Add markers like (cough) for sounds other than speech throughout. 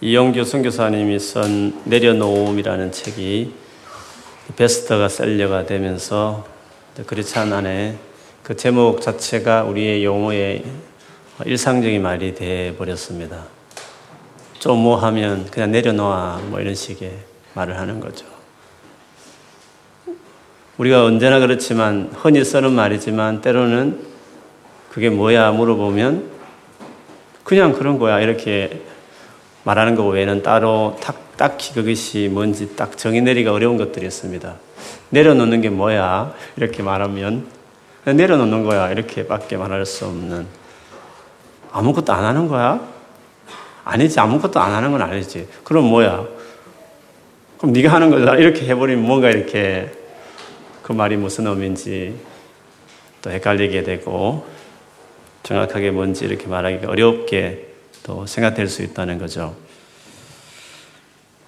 이영규 선교사님이 쓴 내려놓음이라는 책이 베스트가 셀러가 되면서 그리찬 안에 그 제목 자체가 우리의 용어의 일상적인 말이 돼 버렸습니다. 좀 뭐 하면 그냥 내려놓아 뭐 이런 식의 말을 하는 거죠. 우리가 언제나 그렇지만 흔히 쓰는 말이지만 때로는 그게 뭐야 물어보면 그냥 그런 거야 이렇게 말하는 것 외에는 따로 딱, 딱히 그것이 뭔지 딱 정의 내리기가 어려운 것들이 있습니다. 내려놓는 게 뭐야? 이렇게 말하면 내려놓는 거야. 이렇게밖에 말할 수 없는 아무것도 안 하는 거야? 아니지. 아무것도 안 하는 건 아니지. 그럼 뭐야? 그럼 네가 하는 거잖아. 이렇게 해버리면 뭔가 이렇게 그 말이 무슨 의미인지 또 헷갈리게 되고 정확하게 뭔지 이렇게 말하기가 어렵게 또 생각될 수 있다는 거죠.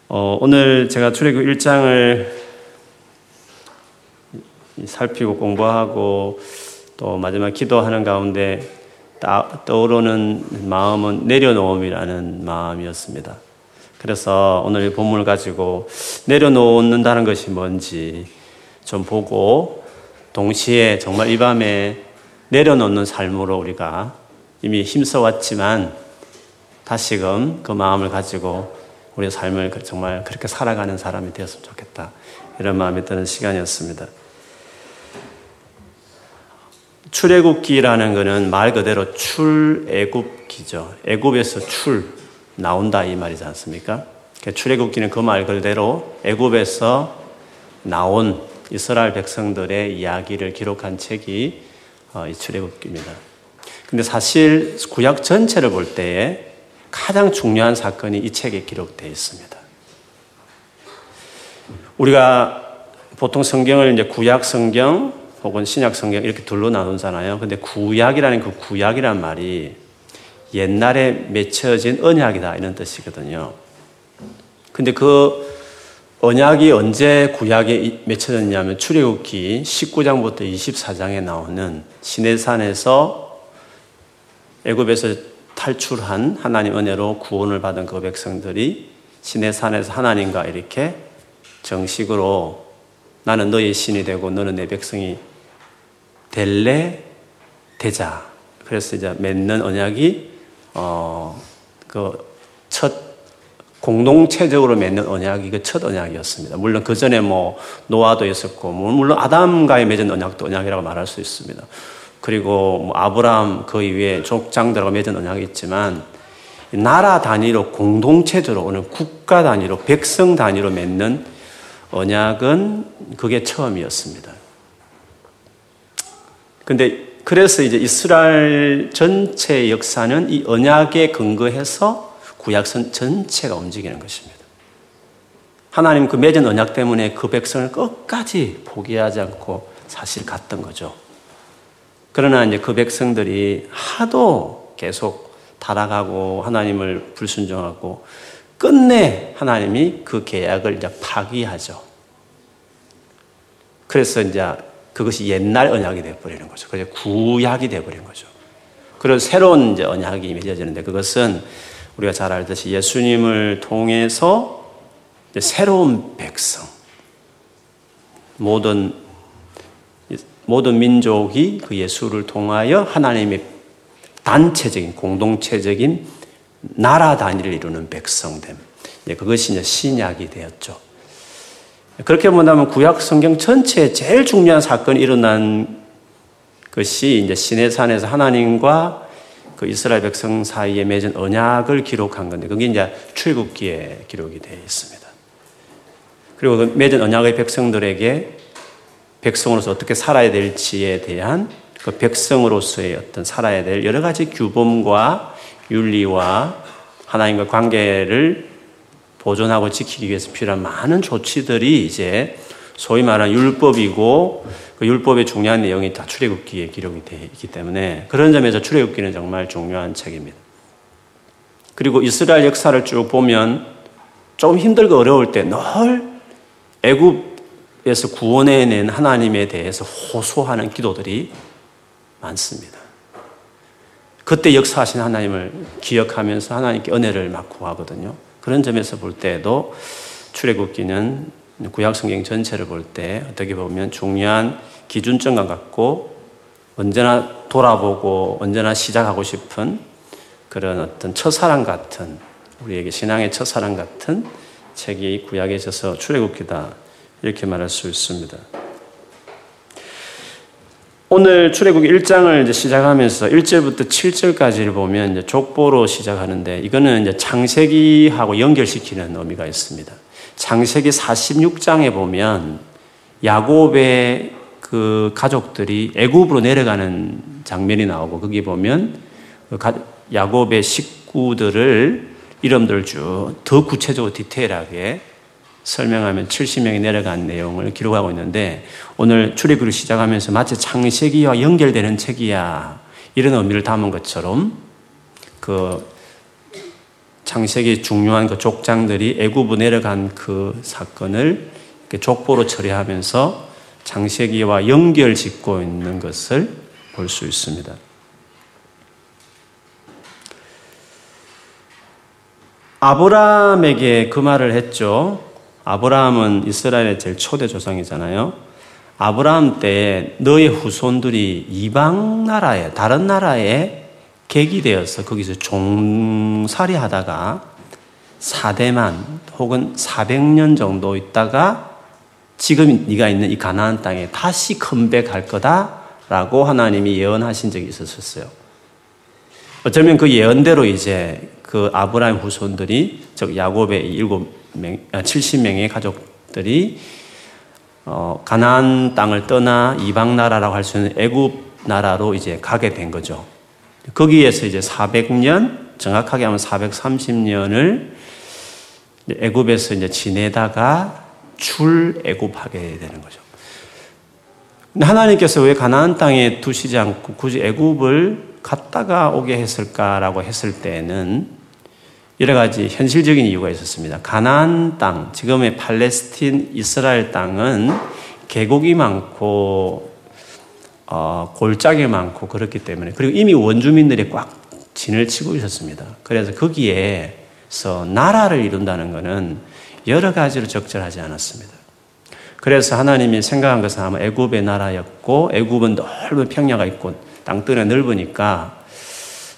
어, 오늘 제가 출애굽 1장을 살피고 공부하고 또 마지막 기도하는 가운데 떠오르는 마음은 내려놓음이라는 마음이었습니다. 그래서 오늘 본문을 가지고 내려놓는다는 것이 뭔지 좀 보고 동시에 정말 이 밤에 내려놓는 삶으로 우리가 이미 힘써왔지만 다시금 그 마음을 가지고 우리의 삶을 그 정말 그렇게 살아가는 사람이 되었으면 좋겠다. 이런 마음이 드는 시간이었습니다. 출애굽기라는 것은 말 그대로 출애굽기죠. 애굽에서 출 나온다 이 말이지 않습니까? 그러니까 출애굽기는 그 말 그대로 애굽에서 나온 이스라엘 백성들의 이야기를 기록한 책이 어, 이 출애굽기입니다. 근데 사실 구약 전체를 볼 때에 가장 중요한 사건이 이 책에 기록되어 있습니다. 우리가 보통 성경을 이제 구약 성경 혹은 신약 성경 이렇게 둘로 나누잖아요. 근데 구약이라는 그 구약이란 말이 옛날에 맺혀진 언약이다 이런 뜻이거든요. 근데 그 언약이 언제 구약에 맺혀졌냐면 출애굽기 19장부터 24장에 나오는 시내산에서 애굽에서 탈출한 하나님 은혜로 구원을 받은 그 백성들이 신의 산에서 하나님과 이렇게 정식으로 나는 너의 신이 되고 너는 내 백성이 될래 되자. 그래서 이제 맺는 언약이 어 그 첫 공동체적으로 맺는 언약이 그 첫 언약이었습니다. 물론 그 전에 뭐 노아도 있었고 뭐 물론 아담과의 맺은 언약도 언약이라고 말할 수 있습니다. 그리고 뭐 아브라함 그 이후에 족장들하고 맺은 언약이 있지만 나라 단위로 공동체적으로 오는 국가 단위로 백성 단위로 맺는 언약은 그게 처음이었습니다. 근데 그래서 이제 이스라엘 전체의 역사는 이 언약에 근거해서 구약선 전체가 움직이는 것입니다. 하나님 그 맺은 언약 때문에 그 백성을 끝까지 포기하지 않고 사실 갔던 거죠. 그러나 이제 그 백성들이 하도 계속 타락하고 하나님을 불순종하고 끝내 하나님이 그 계약을 이제 파기하죠. 그래서 이제 그것이 옛날 언약이 되어버리는 거죠. 그래서 구약이 되어버린 거죠. 그리고 새로운 이제 언약이 맺어지는데 그것은 우리가 잘 알듯이 예수님을 통해서 새로운 백성, 모든 모든 민족이 그 예수를 통하여 하나님의 단체적인 공동체적인 나라 단위를 이루는 백성됨. 그것이 이제 신약이 되었죠. 그렇게 본다면 구약 성경 전체에 제일 중요한 사건이 일어난 것이 이제 시내산에서 하나님과 그 이스라엘 백성 사이에 맺은 언약을 기록한 건데 그게 이제 출국기에 기록이 되어 있습니다. 그리고 그 맺은 언약의 백성들에게 백성으로서 어떻게 살아야 될지에 대한 그 백성으로서의 어떤 살아야 될 여러 가지 규범과 윤리와 하나님과 관계를 보존하고 지키기 위해서 필요한 많은 조치들이 이제 소위 말하는 율법이고 그 율법의 중요한 내용이 다 출애굽기에 기록이 되어 있기 때문에 그런 점에서 출애굽기는 정말 중요한 책입니다. 그리고 이스라엘 역사를 쭉 보면 좀 힘들고 어려울 때 늘 애굽 에서 구원해낸 하나님에 대해서 호소하는 기도들이 많습니다. 그때 역사하신 하나님을 기억하면서 하나님께 은혜를 막 구하거든요. 그런 점에서 볼 때에도 출애굽기는 구약 성경 전체를 볼 때 어떻게 보면 중요한 기준점과 같고 언제나 돌아보고 언제나 시작하고 싶은 그런 어떤 첫사랑 같은 우리에게 신앙의 첫사랑 같은 책이 구약에 있어서 출애굽기다 이렇게 말할 수 있습니다. 오늘 출애굽기 1장을 이제 시작하면서 1절부터 7절까지를 보면 이제 족보로 시작하는데 이거는 이제 창세기하고 연결시키는 의미가 있습니다. 창세기 46장에 보면 야곱의 그 가족들이 애굽으로 내려가는 장면이 나오고 거기 보면 그 야곱의 식구들을 이름들 쭉더 구체적으로 디테일하게 설명하면 70명이 내려간 내용을 기록하고 있는데 오늘 출애굽을 시작하면서 마치 창세기와 연결되는 책이야 이런 의미를 담은 것처럼 그 창세기 중요한 그 족장들이 애굽으로 내려간 그 사건을 족보로 처리하면서 창세기와 연결 짓고 있는 것을 볼 수 있습니다. 아브라함에게 그 말을 했죠. 아브라함은 이스라엘의 제일 초대 조상이잖아요. 아브라함 때 너의 후손들이 이방 나라에 다른 나라에 객이 되어서 거기서 종살이 하다가 4대만 혹은 400년 정도 있다가 지금 네가 있는 이 가나안 땅에 다시 컴백할 거다라고 하나님이 예언하신 적이 있었어요. 어쩌면 그 예언대로 이제 그 아브라함 후손들이 즉 야곱의 일곱 명, 70명의 아, 가족들이 어, 가나안 땅을 떠나 이방 나라라고 할 수 있는 애굽 나라로 이제 가게 된 거죠. 거기에서 이제 400년 정확하게 하면 430년을 애굽에서 이제 지내다가 출애굽하게 되는 거죠. 하나님께서 왜 가나안 땅에 두시지 않고 굳이 애굽을 갔다가 오게 했을까라고 했을 때는 여러 가지 현실적인 이유가 있었습니다. 가나안 땅, 지금의 팔레스틴 이스라엘 땅은 계곡이 많고 어, 골짜기 많고 그렇기 때문에 그리고 이미 원주민들이 꽉 진을 치고 있었습니다. 그래서 거기에서 나라를 이룬다는 것은 여러 가지로 적절하지 않았습니다. 그래서 하나님이 생각한 것은 아마 애굽의 나라였고 애굽은 넓은 평야가 있고 땅덩이가 넓으니까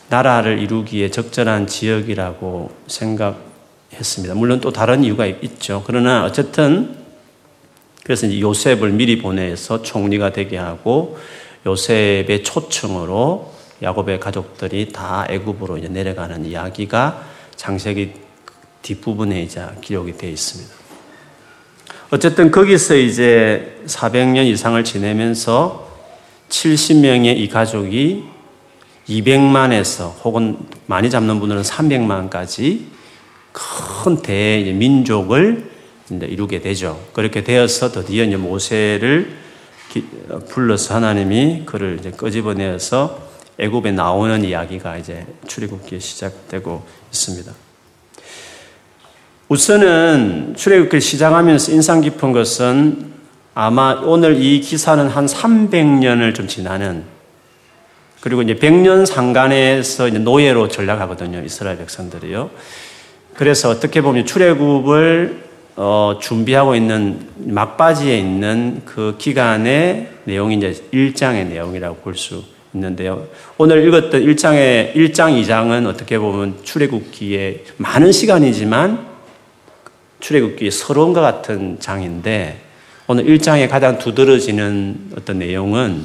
나라를 이루기에 적절한 지역이라고 생각했습니다. 물론 또 다른 이유가 있죠. 그러나 어쨌든 그래서 이제 요셉을 미리 보내서 총리가 되게 하고 요셉의 초청으로 야곱의 가족들이 다 애굽으로 이제 내려가는 이야기가 장세기 뒷부분에 이제 기록이 되어 있습니다. 어쨌든 거기서 이제 400년 이상을 지내면서 70명의 이 가족이 200만에서 혹은 많이 잡는 분들은 300만까지 큰 대민족을 이루게 되죠. 그렇게 되어서 드디어 모세를 불러서 하나님이 그를 이제 끄집어내서 애굽에 나오는 이야기가 이제 출애굽기에 시작되고 있습니다. 우선은 출애굽기를 시작하면서 인상 깊은 것은 아마 오늘 이 기사는 한 300년을 좀 지나는 그리고 이제 백년 상간에서 이제 노예로 전락하거든요. 이스라엘 백성들이요. 그래서 어떻게 보면 출애굽을 어, 준비하고 있는 막바지에 있는 그 기간의 내용이 이제 1장의 내용이라고 볼 수 있는데요. 오늘 읽었던 1장의 1장, 2장은 어떻게 보면 출애굽기에 많은 시간이지만 출애굽기의 서러움과 같은 장인데 오늘 1장에 가장 두드러지는 어떤 내용은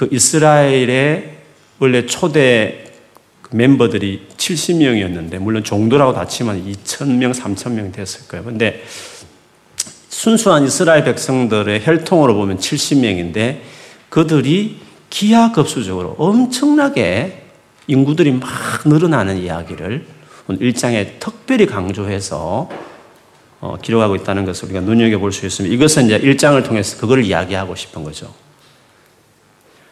그 이스라엘의 원래 초대 멤버들이 70명이었는데 물론 종도라고 다 치면 2,000명, 3,000명 됐을 거예요. 근데 순수한 이스라엘 백성들의 혈통으로 보면 70명인데 그들이 기하급수적으로 엄청나게 인구들이 막 늘어나는 이야기를 1장에 특별히 강조해서 어, 기록하고 있다는 것을 우리가 눈여겨볼 수 있습니다. 이것은 이제 1장을 통해서 그걸 이야기하고 싶은 거죠.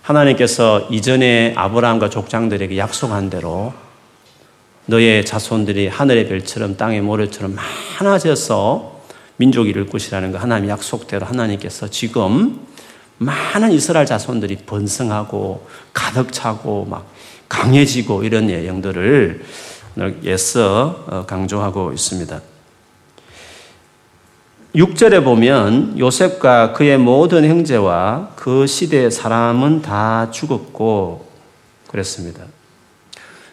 하나님께서 이전에 아브라함과 족장들에게 약속한 대로 너의 자손들이 하늘의 별처럼 땅의 모래처럼 많아져서 민족이 이룰 것이라는 거 하나님의 약속대로 하나님께서 지금 많은 이스라엘 자손들이 번성하고 가득 차고 막 강해지고 이런 예언들을 애써 어, 강조하고 있습니다. 6절에 보면 요셉과 그의 모든 형제와 그 시대의 사람은 다 죽었고 그랬습니다.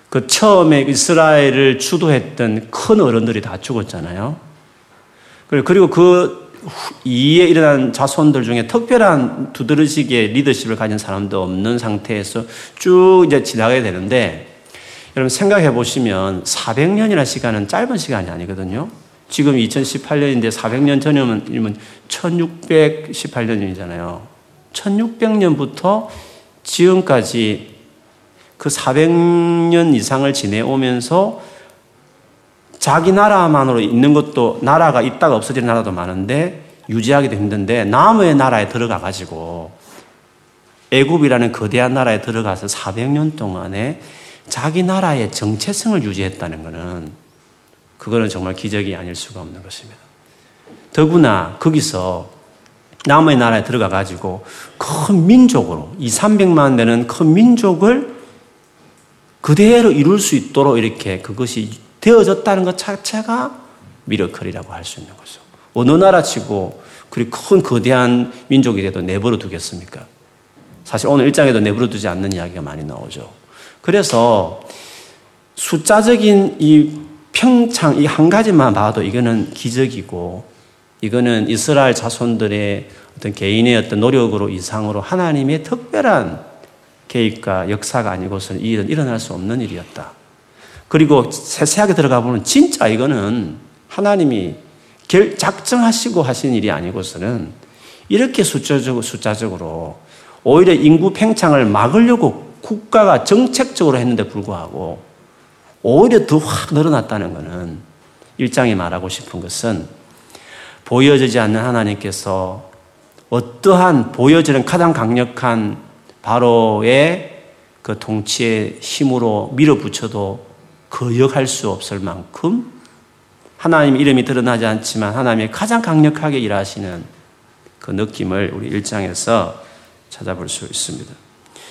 그 처음에 이스라엘을 주도했던 큰 어른들이 다 죽었잖아요. 그리고 그 이에 일어난 자손들 중에 특별한 두드러지게 리더십을 가진 사람도 없는 상태에서 쭉 이제 지나가게 되는데 여러분 생각해 보시면 400년이나 시간은 짧은 시간이 아니거든요. 지금 2018년인데 400년 전이면 1618년이잖아요. 1600년부터 지금까지 그 400년 이상을 지내오면서 자기 나라만으로 있는 것도 나라가 있다가 없어지는 나라도 많은데 유지하기도 힘든데 남의 나라에 들어가 가지고 애굽이라는 거대한 나라에 들어가서 400년 동안에 자기 나라의 정체성을 유지했다는 것은 그거는 정말 기적이 아닐 수가 없는 것입니다. 더구나 거기서 남의 나라에 들어가 가지고 큰 민족으로 이 300만 되는 큰 민족을 그대로 이룰 수 있도록 이렇게 그것이 되어졌다는 것 자체가 미러클이라고 할 수 있는 거죠. 어느 나라치고 그리 큰 거대한 민족이 돼도 내버려 두겠습니까? 사실 오늘 일장에도 내버려 두지 않는 이야기가 많이 나오죠. 그래서 숫자적인 이 평창 이 한 가지만 봐도 이거는 기적이고 이거는 이스라엘 자손들의 어떤 개인의 어떤 노력으로 이상으로 하나님의 특별한 계획과 역사가 아니고서는 이 일은 일어날 수 없는 일이었다. 그리고 세세하게 들어가 보면 진짜 이거는 하나님이 결, 작정하시고 하신 일이 아니고서는 이렇게 숫자적으로, 숫자적으로 오히려 인구 팽창을 막으려고 국가가 정책적으로 했는데 불구하고 오히려 더 확 늘어났다는 것은 일장이 말하고 싶은 것은 보여지지 않는 하나님께서 어떠한 보여지는 가장 강력한 바로의 그 통치의 힘으로 밀어붙여도 거역할 수 없을 만큼 하나님 이름이 드러나지 않지만 하나님이 가장 강력하게 일하시는 그 느낌을 우리 일장에서 찾아볼 수 있습니다.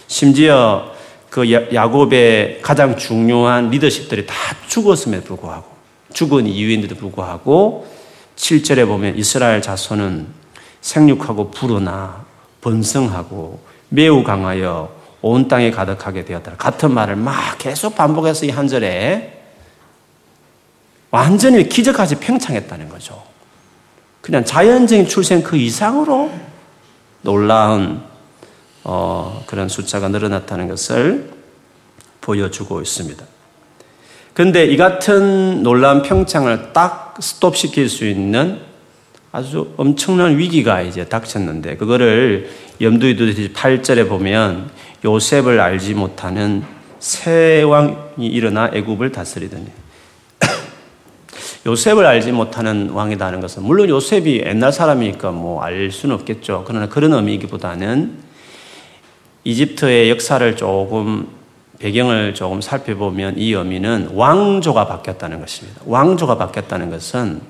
심지어 그 야곱의 가장 중요한 리더십들이 다 죽었음에도 불구하고 죽은 이유인데도 불구하고 7절에 보면 이스라엘 자손은 생육하고 불어나 번성하고 매우 강하여 온 땅에 가득하게 되었다. 같은 말을 막 계속 반복해서 이 한 절에 완전히 기적까지 팽창했다는 거죠. 그냥 자연적인 출생 그 이상으로 놀라운 어, 그런 숫자가 늘어났다는 것을 보여주고 있습니다. 그런데 이 같은 놀라운 평창을 딱 스톱시킬 수 있는 아주 엄청난 위기가 이제 닥쳤는데 그거를 염두에 두듯이 8절에 보면 요셉을 알지 못하는 세 왕이 일어나 애굽을 다스리더니 (coughs) 요셉을 알지 못하는 왕이다는 것은 물론 요셉이 옛날 사람이니까 뭐 알 수는 없겠죠. 그러나 그런 의미이기보다는 이집트의 역사를 조금 배경을 조금 살펴보면 이 의미는 왕조가 바뀌었다는 것입니다. 왕조가 바뀌었다는 것은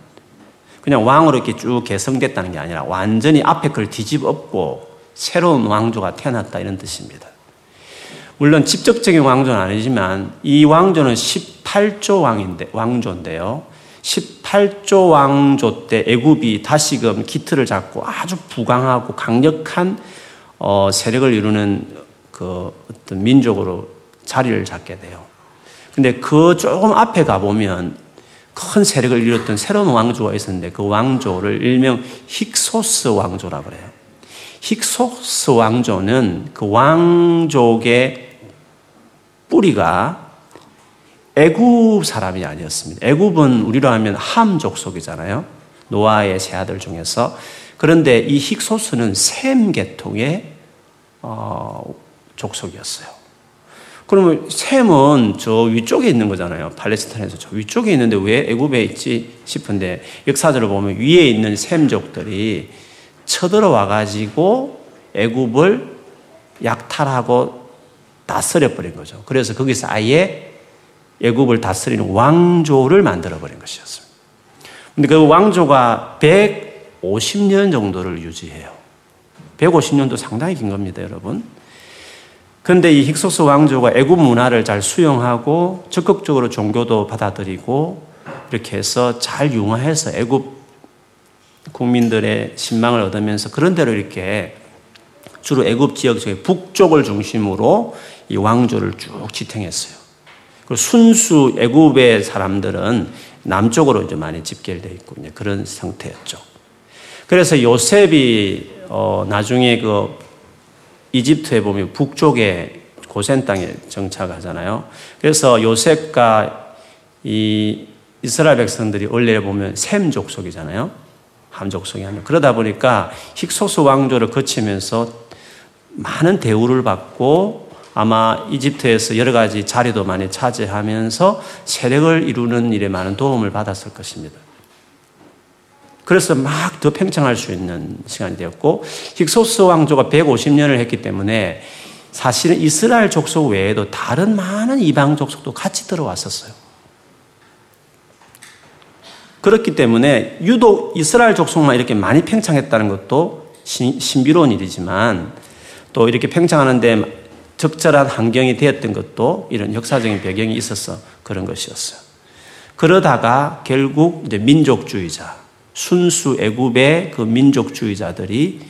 그냥 왕으로 이렇게 쭉 개성됐다는 게 아니라 완전히 앞에 걸 뒤집었고 새로운 왕조가 태어났다 이런 뜻입니다. 물론 직접적인 왕조는 아니지만 이 왕조는 18조 왕인데 왕조인데요. 18조 왕조 때 애굽이 다시금 기틀을 잡고 아주 부강하고 강력한 어, 세력을 이루는 그 어떤 민족으로 자리를 잡게 돼요. 근데 그 조금 앞에 가보면 큰 세력을 이뤘던 새로운 왕조가 있었는데 그 왕조를 일명 힉소스 왕조라 그래요. 힉소스 왕조는 그 왕족의 뿌리가 애굽 사람이 아니었습니다. 애굽은 우리로 하면 함 족속이잖아요. 노아의 세 아들 중에서 그런데 이 힉소스는 샘 계통의 어, 족속이었어요. 그러면 셈은 저 위쪽에 있는 거잖아요. 팔레스타인에서 저 위쪽에 있는데 왜 애굽에 있지 싶은데 역사들을 보면 위에 있는 셈족들이 쳐들어와 가지고 애굽을 약탈하고 다스려 버린 거죠. 그래서 거기서 아예 애굽을 다스리는 왕조를 만들어 버린 것이었습니다. 근데 그 왕조가 150년 정도를 유지해요. 150년도 상당히 긴 겁니다, 여러분. 그런데 이 힉소스 왕조가 애굽 문화를 잘 수용하고 적극적으로 종교도 받아들이고 이렇게 해서 잘 융화해서 애굽 국민들의 신망을 얻으면서 그런 대로 이렇게 주로 애굽 지역 중에 북쪽을 중심으로 이 왕조를 쭉 지탱했어요. 그 순수 애굽의 사람들은 남쪽으로 이제 많이 집결돼 있고 그런 상태였죠. 그래서 요셉이 어 나중에 그 이집트에 보면 북쪽에 고센 땅에 정착하잖아요. 그래서 요셉과 이 이스라엘 백성들이 원래 보면 셈 족속이잖아요. 함 족속이 하면 그러다 보니까 힉소스 왕조를 거치면서 많은 대우를 받고 아마 이집트에서 여러 가지 자리도 많이 차지하면서 세력을 이루는 일에 많은 도움을 받았을 것입니다. 그래서 막 더 팽창할 수 있는 시간이 되었고 힉소스 왕조가 150년을 했기 때문에 사실은 이스라엘 족속 외에도 다른 많은 이방 족속도 같이 들어왔었어요. 그렇기 때문에 유독 이스라엘 족속만 이렇게 많이 팽창했다는 것도 신비로운 일이지만 또 이렇게 팽창하는데 적절한 환경이 되었던 것도 이런 역사적인 배경이 있어서 그런 것이었어요. 그러다가 결국 이제 민족주의자, 순수 애굽의 그 민족주의자들이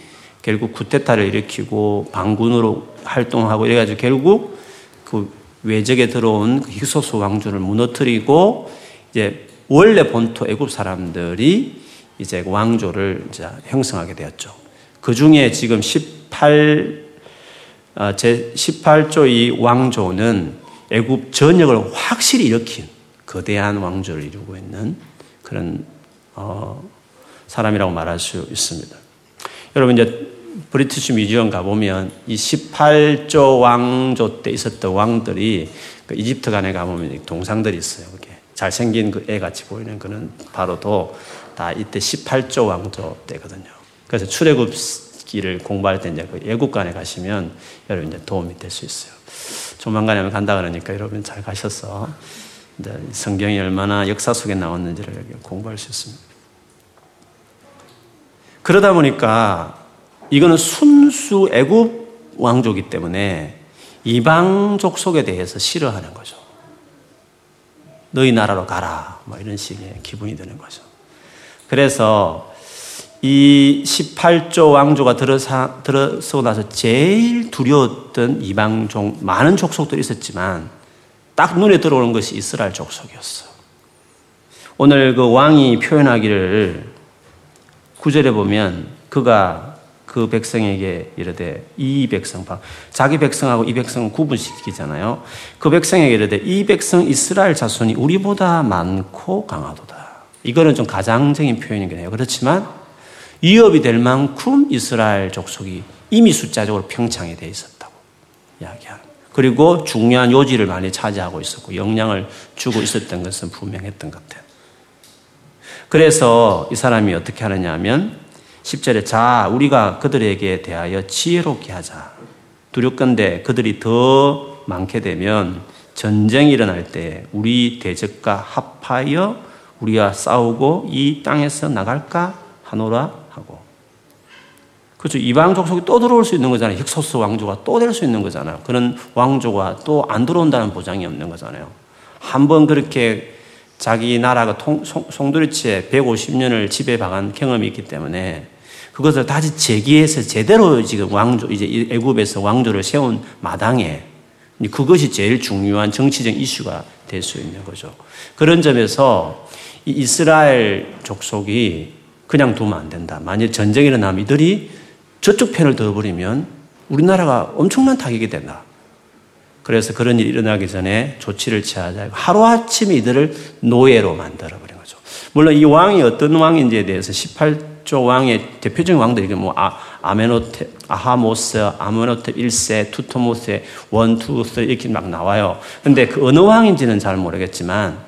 결국 쿠데타를 일으키고 반군으로 활동하고 이래가지고 결국 그 외적에 들어온 그 히소스 왕조를 무너뜨리고 이제 원래 본토 애굽 사람들이 이제 왕조를 이제 형성하게 되었죠. 그 중에 지금 18, 어, 제 18조 이 왕조는 애굽 전역을 확실히 일으킨 거대한 왕조를 이루고 있는 그런 어, 사람이라고 말할 수 있습니다. 여러분 이제 브리티시 뮤지엄 가보면 이 18조 왕조 때 있었던 왕들이 그 이집트 간에 가보면 동상들이 있어요. 그게 잘생긴 그 애 같이 보이는 그는 바로도 다 이때 18조 왕조 때거든요. 그래서 출애굽기를 공부할 때 이제 그 예국간에 가시면 여러분 이제 도움이 될 수 있어요. 조만간에 간다 그러니까 여러분 잘 가셔서 성경이 얼마나 역사 속에 나왔는지를 공부할 수 있습니다. 그러다 보니까 이거는 순수 애굽 왕조기 때문에 이방 족 속에 대해서 싫어하는 거죠. 너희 나라로 가라. 뭐 이런 식의 기분이 드는 거죠. 그래서 이 18조 왕조가 들어서, 들어서 나서 제일 두려웠던 이방 종, 많은 족속들이 있었지만 딱 눈에 들어오는 것이 이스라엘 족속이었어. 오늘 그 왕이 표현하기를 구절에 보면 그가 그 백성에게 이르되 이 백성 자기 백성하고 이 백성은 구분시키잖아요. 그 백성에게 이르되 이 백성 이스라엘 자손이 우리보다 많고 강하도다. 이거는 좀 가장적인 표현이긴 해요. 그렇지만 위협이 될 만큼 이스라엘 족속이 이미 숫자적으로 평창이 돼 있었다고 이야기하는. 그리고 중요한 요지를 많이 차지하고 있었고 영향을 주고 있었던 것은 분명했던 것 같아요. 그래서 이 사람이 어떻게 하느냐 하면 10절에 자, 우리가 그들에게 대하여 지혜롭게 하자. 두렵건대 그들이 더 많게 되면 전쟁이 일어날 때 우리 대적과 합하여 우리가 싸우고 이 땅에서 나갈까 하노라 하고. 그렇죠. 이방 족속이 또 들어올 수 있는 거잖아요. 힉소스 왕조가 또 될 수 있는 거잖아요. 그런 왕조가 또 안 들어온다는 보장이 없는 거잖아요. 한번 그렇게 자기 나라가 통, 송, 송두리치에 150년을 지배박은 경험이 있기 때문에 그것을 다시 재기해서 제대로 지금 왕조, 이제 애굽에서 왕조를 세운 마당에 그것이 제일 중요한 정치적 이슈가 될 수 있는 거죠. 그런 점에서 이스라엘 족속이 그냥 두면 안 된다. 만약 전쟁이 일어나면 이들이 저쪽 편을 들어버리면 우리나라가 엄청난 타격이 된다. 그래서 그런 일이 일어나기 전에 조치를 취하자. 하루아침에 이들을 노예로 만들어버린 거죠. 물론 이 왕이 어떤 왕인지에 대해서 18왕조 왕의 대표적인 왕들이 뭐 아, 아메노테, 아하모스, 아메노테 1세, 투토모스 1, 2, 3 이렇게 막 나와요. 근데 그 어느 왕인지는 잘 모르겠지만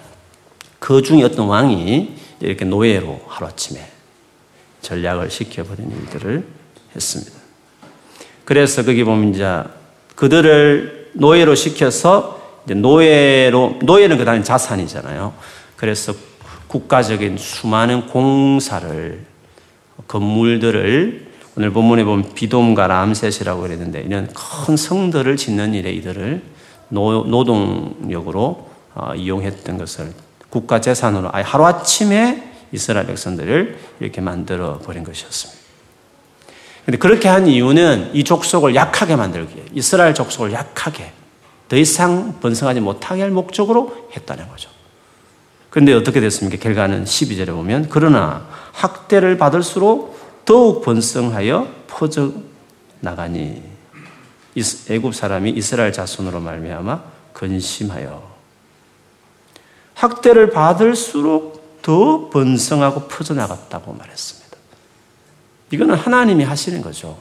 그 중에 어떤 왕이 이렇게 노예로 하루아침에 전락을 시켜버린 일들을 했습니다. 그래서 거기 보면 이제 그들을 노예로 시켜서 노예로 노예는 그다음에 자산이잖아요. 그래서 국가적인 수많은 공사를 건물들을 오늘 본문에 보면 비돔과 람셋이라고 그랬는데 이런 큰 성들을 짓는 일에 이들을 노동력으로 어, 이용했던 것을 국가 재산으로 아예 하루아침에 이스라엘 백성들을 이렇게 만들어 버린 것이었습니다. 근데 그렇게 한 이유는 이 족속을 약하게 만들기 위해 이스라엘 족속을 약하게 더 이상 번성하지 못하게 할 목적으로 했다는 거죠. 그런데 어떻게 됐습니까? 결과는 12절에 보면 그러나 학대를 받을수록 더욱 번성하여 퍼져 나가니 애굽 사람이 이스라엘 자손으로 말미암아 근심하여 학대를 받을수록 더 번성하고 퍼져나갔다고 말했습니다. 이거는 하나님이 하시는 거죠.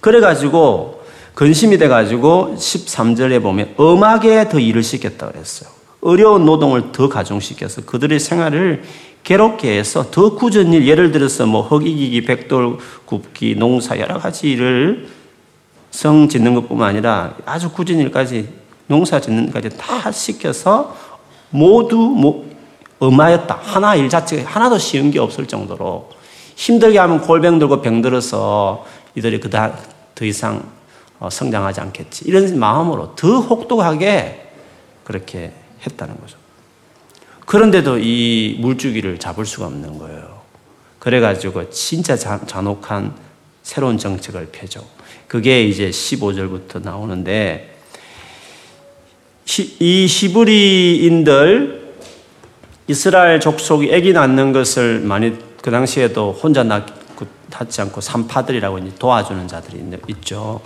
그래가지고 근심이 돼가지고 13절에 보면 엄하게 더 일을 시켰다고 했어요. 어려운 노동을 더 가중시켜서 그들의 생활을 괴롭게 해서 더 굳은 일, 예를 들어서 뭐 흙이기기, 백돌 굽기, 농사 여러 가지 일을 성 짓는 것뿐만 아니라 아주 굳은 일까지 농사 짓는 것까지 다 시켜서 모두 뭐 엄하였다. 하나 일 자체가 하나도 쉬운 게 없을 정도로 힘들게 하면 골병 들고 병 들어서 이들이 그다 더 이상 어, 성장하지 않겠지. 이런 마음으로 더 혹독하게 그렇게 했다는 거죠. 그런데도 이 물주기를 잡을 수가 없는 거예요. 그래가지고 진짜 잔혹한 새로운 정책을 펴죠. 그게 이제 15절부터 나오는데 이 히브리인들 이스라엘 족속이 아기 낳는 것을 많이 그 당시에도 혼자 낳지 않고 산파들이라고 도와주는 자들이 있죠.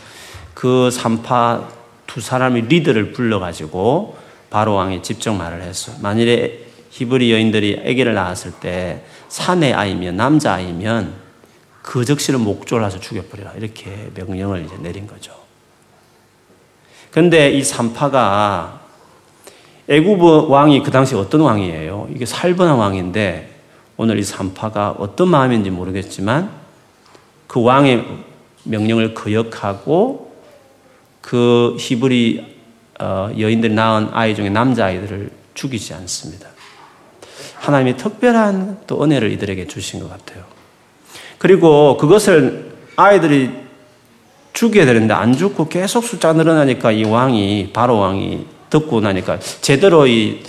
그 산파 두 사람이 리더를 불러가지고 바로 왕이 직접 말을 했어. 만일에 히브리 여인들이 아기를 낳았을 때 사내 아이면 남자 아이면 그 즉시를 목졸라서 죽여버리라 이렇게 명령을 이제 내린 거죠. 근데 이 산파가 애굽 왕이 그 당시 어떤 왕이에요? 이게 살번한 왕인데 오늘 이 산파가 어떤 마음인지 모르겠지만 그 왕의 명령을 거역하고 그 히브리 어, 여인들이 낳은 아이 중에 남자아이들을 죽이지 않습니다. 하나님이 특별한 또 은혜를 이들에게 주신 것 같아요. 그리고 그것을 아이들이 죽여야 되는데 안 죽고 계속 숫자 늘어나니까 이 왕이, 바로 왕이 듣고 나니까 제대로 이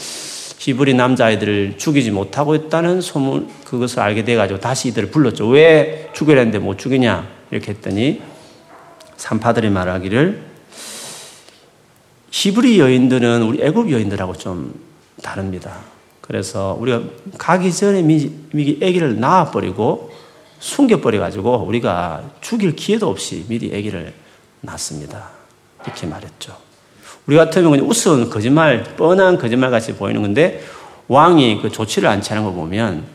히브리 남자아이들을 죽이지 못하고 있다는 소문, 그것을 알게 돼가지고 다시 이들을 불렀죠. 왜 죽여야 하는데 못 죽이냐? 이렇게 했더니 산파들이 말하기를 히브리 여인들은 우리 애굽 여인들하고 좀 다릅니다. 그래서 우리가 가기 전에 미리 아기를 낳아버리고 숨겨버려가지고 우리가 죽일 기회도 없이 미리 아기를 낳습니다. 이렇게 말했죠. 우리 같으면 그냥 우스운 거짓말, 뻔한 거짓말 같이 보이는 건데 왕이 그 조치를 안 취하는 거 보면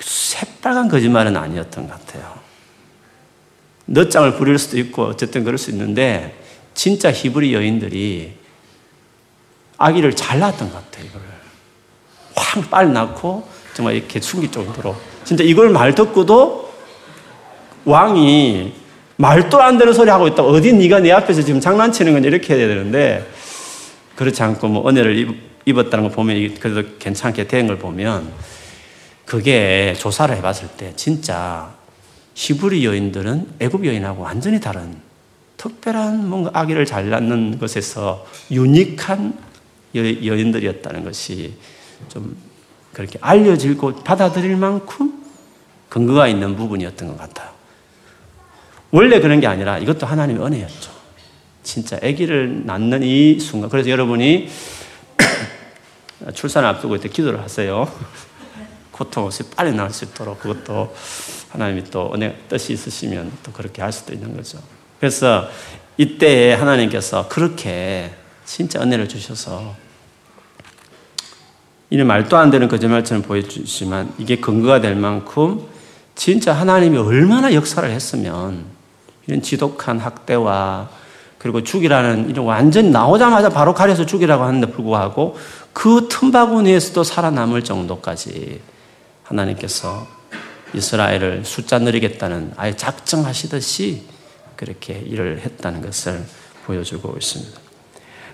새빨간 거짓말은 아니었던 것 같아요. 넛장을 부릴 수도 있고 어쨌든 그럴 수 있는데 진짜 히브리 여인들이 아기를 잘 낳았던 것 같아요, 이걸. 확 빨리 낳고 정말 이렇게 숨길 정도로. 진짜 이걸 말 듣고도 왕이 말도 안 되는 소리 하고 있다. 어디 네가 내 앞에서 지금 장난치는 건 이렇게 해야 되는데 그렇지 않고 뭐 은혜를 입었다는 걸 보면 그래도 괜찮게 된 걸 보면 그게 조사를 해봤을 때 진짜 히브리 여인들은 애굽 여인하고 완전히 다른 특별한 뭔가 아기를 잘 낳는 것에서 유니크한 여 인들이었다는 것이 좀 그렇게 알려지고 받아들일 만큼 근거가 있는 부분이었던 것 같아요. 원래 그런 게 아니라 이것도 하나님의 은혜였죠. 진짜 아기를 낳는 이 순간. 그래서 여러분이 (coughs) 출산을 앞두고 있을 때 기도를 하세요. (laughs) 고통 없이 빨리 나을 수 있도록 그것도 하나님이 또 은혜 뜻이 있으시면 또 그렇게 할 수도 있는 거죠. 그래서 이때에 하나님께서 그렇게 진짜 은혜를 주셔서 이는 말도 안 되는 거짓말처럼 보여주지만 이게 근거가 될 만큼 진짜 하나님이 얼마나 역사를 했으면 이런 지독한 학대와 그리고 죽이라는 이런 완전히 나오자마자 바로 가려서 죽이라고 하는데 불구하고 그 틈바구니에서도 살아남을 정도까지 하나님께서 이스라엘을 숫자 늘리겠다는 아예 작정하시듯이 그렇게 일을 했다는 것을 보여주고 있습니다.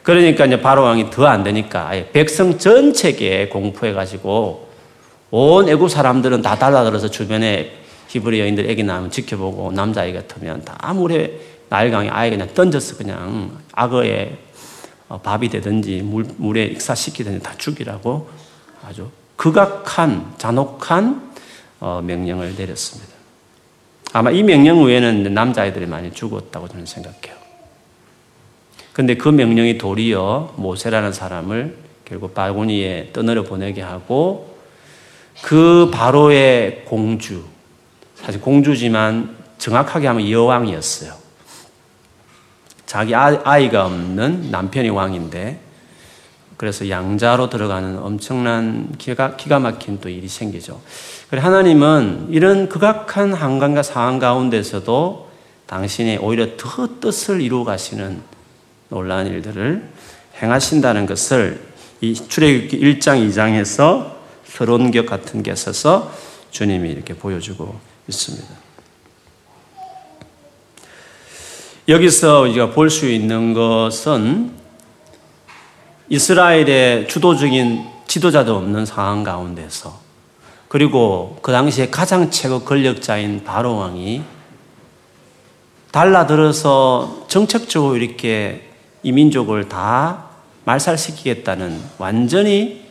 그러니까 이제 바로 왕이 더 안 되니까 백성 전체에 공포해 가지고 온 애국 사람들은 다 달라들어서 주변에 히브리 여인들 애기 낳으면 지켜보고 남자아이 같으면 다 물에 나일강에 아예 그냥 던져서 그냥 악어의 어, 밥이 되든지 물, 물에 익사시키든지 다 죽이라고 아주 극악한 잔혹한 어, 명령을 내렸습니다. 아마 이 명령 외에는 남자아이들이 많이 죽었다고 저는 생각해요. 근데 그 명령이 도리어 모세라는 사람을 결국 바구니에 떠내려 보내게 하고 그 바로의 공주, 사실 공주지만 정확하게 하면 여왕이었어요. 자기 아, 아이가 없는 남편이 왕인데 그래서 양자로 들어가는 엄청난 기가, 기가 막힌 또 일이 생기죠. 그래 하나님은 이런 극악한 한강과 상황 가운데서도 당신이 오히려 더 뜻을 이루어 가시는 놀라운 일들을 행하신다는 것을 이 출애굽기 1장 2장에서 서론격 같은 게 있어서 주님이 이렇게 보여주고 있습니다. 여기서 우리가 볼 수 있는 것은 이스라엘의 주도적인 지도자도 없는 상황 가운데서 그리고 그 당시에 가장 최고 권력자인 바로 왕이 달라들어서 정책적으로 이렇게 이 민족을 다 말살시키겠다는 완전히